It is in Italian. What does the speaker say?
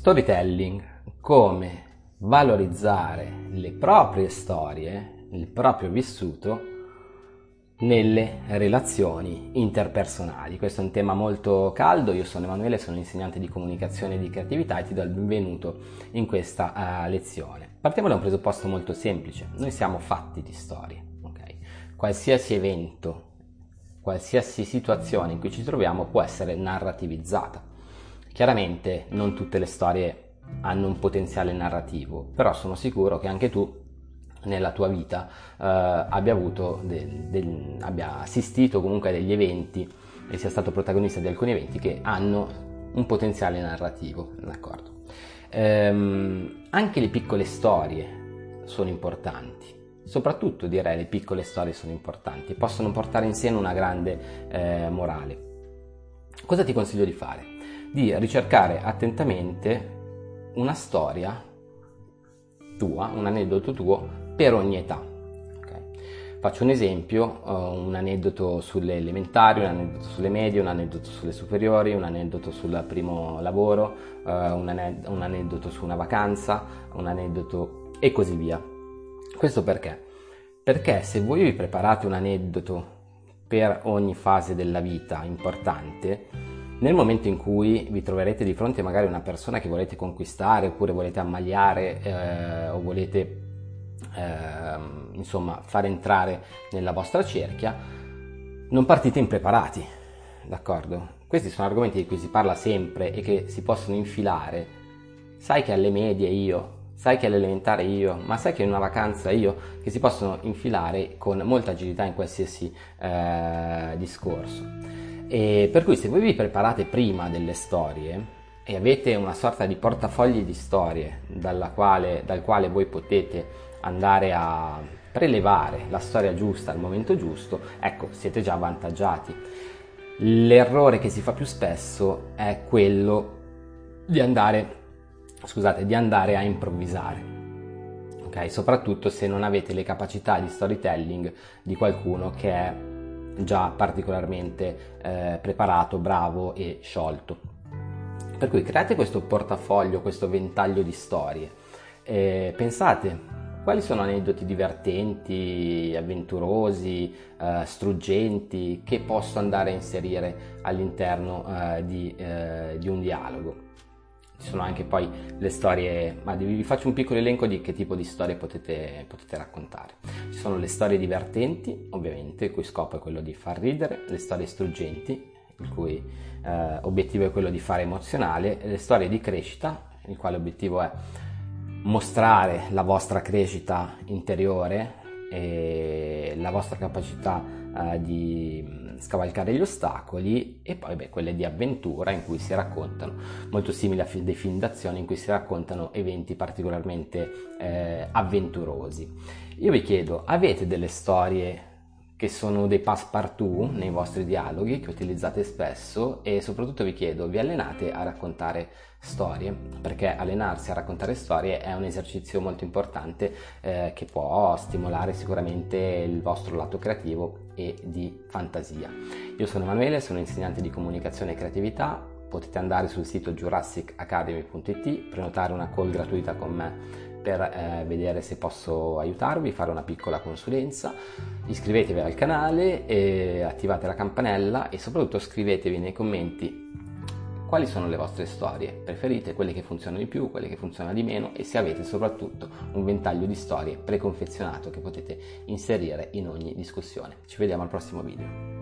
Storytelling, come valorizzare le proprie storie, il proprio vissuto nelle relazioni interpersonali. Questo è un tema molto caldo, io sono Emanuele, sono insegnante di comunicazione e di creatività e ti do il benvenuto in questa uh, lezione. Partiamo da un presupposto molto semplice, noi siamo fatti di storie, ok? Qualsiasi evento, qualsiasi situazione in cui ci troviamo può essere narrativizzata. Chiaramente non tutte le storie hanno un potenziale narrativo, però sono sicuro che anche tu nella tua vita eh, abbia, del, del, abbia assistito comunque a degli eventi e sia stato protagonista di alcuni eventi che hanno un potenziale narrativo, d'accordo? Ehm, anche le piccole storie sono importanti, soprattutto direi le piccole storie sono importanti, possono portare in sé una grande eh, morale. Cosa ti consiglio di fare? Di ricercare attentamente una storia tua, un aneddoto tuo per ogni età. Okay. Faccio un esempio, uh, un aneddoto sulle elementari, un aneddoto sulle medie, un aneddoto sulle superiori, un aneddoto sul primo lavoro, aned- un aneddoto su una vacanza, un aneddoto e così via. Questo perché? Perché se voi vi preparate un aneddoto per ogni fase della vita importante, nel momento in cui vi troverete di fronte magari a una persona che volete conquistare oppure volete ammaliare eh, o volete eh, insomma far entrare nella vostra cerchia, non partite impreparati, d'accordo? Questi sono argomenti di cui si parla sempre e che si possono infilare. Sai che alle medie io, sai che all'elementare io, ma sai che in una vacanza io, che si possono infilare con molta agilità in qualsiasi eh, discorso. E per cui se voi vi preparate prima delle storie e avete una sorta di portafogli di storie quale, dal quale voi potete andare a prelevare la storia giusta al momento giusto, ecco, siete già avvantaggiati. L'errore che si fa più spesso è quello di andare, scusate, di andare a improvvisare. Okay? Soprattutto se non avete le capacità di storytelling di qualcuno che è già particolarmente eh, preparato, bravo e sciolto. Per cui create questo portafoglio, questo ventaglio di storie. E pensate quali sono aneddoti divertenti, avventurosi, eh, struggenti che posso andare a inserire all'interno eh, di, eh, di un dialogo ci sono anche poi le storie, ma vi faccio un piccolo elenco di che tipo di storie potete, potete raccontare. Ci sono le storie divertenti, ovviamente, il cui scopo è quello di far ridere, le storie struggenti, il cui eh, obiettivo è quello di fare emozionale, le storie di crescita, il quale obiettivo è mostrare la vostra crescita interiore e la vostra capacità eh, di scavalcare gli ostacoli e poi beh, quelle di avventura in cui si raccontano, molto simili a dei film d'azione in cui si raccontano eventi particolarmente eh, avventurosi. Io vi chiedo, avete delle storie che sono dei passepartout nei vostri dialoghi che utilizzate spesso e soprattutto vi chiedo, vi allenate a raccontare storie? Perché allenarsi a raccontare storie è un esercizio molto importante eh, che può stimolare sicuramente il vostro lato creativo e di fantasia. Io sono Emanuele, sono insegnante di comunicazione e creatività, potete andare sul sito jurassicacademy.it, prenotare una call gratuita con me per eh, vedere se posso aiutarvi, fare una piccola consulenza. Iscrivetevi al canale, attivate la campanella e soprattutto scrivetevi nei commenti quali sono le vostre storie preferite, quelle che funzionano di più, quelle che funzionano di meno e se avete soprattutto un ventaglio di storie preconfezionato che potete inserire in ogni discussione. Ci vediamo al prossimo video.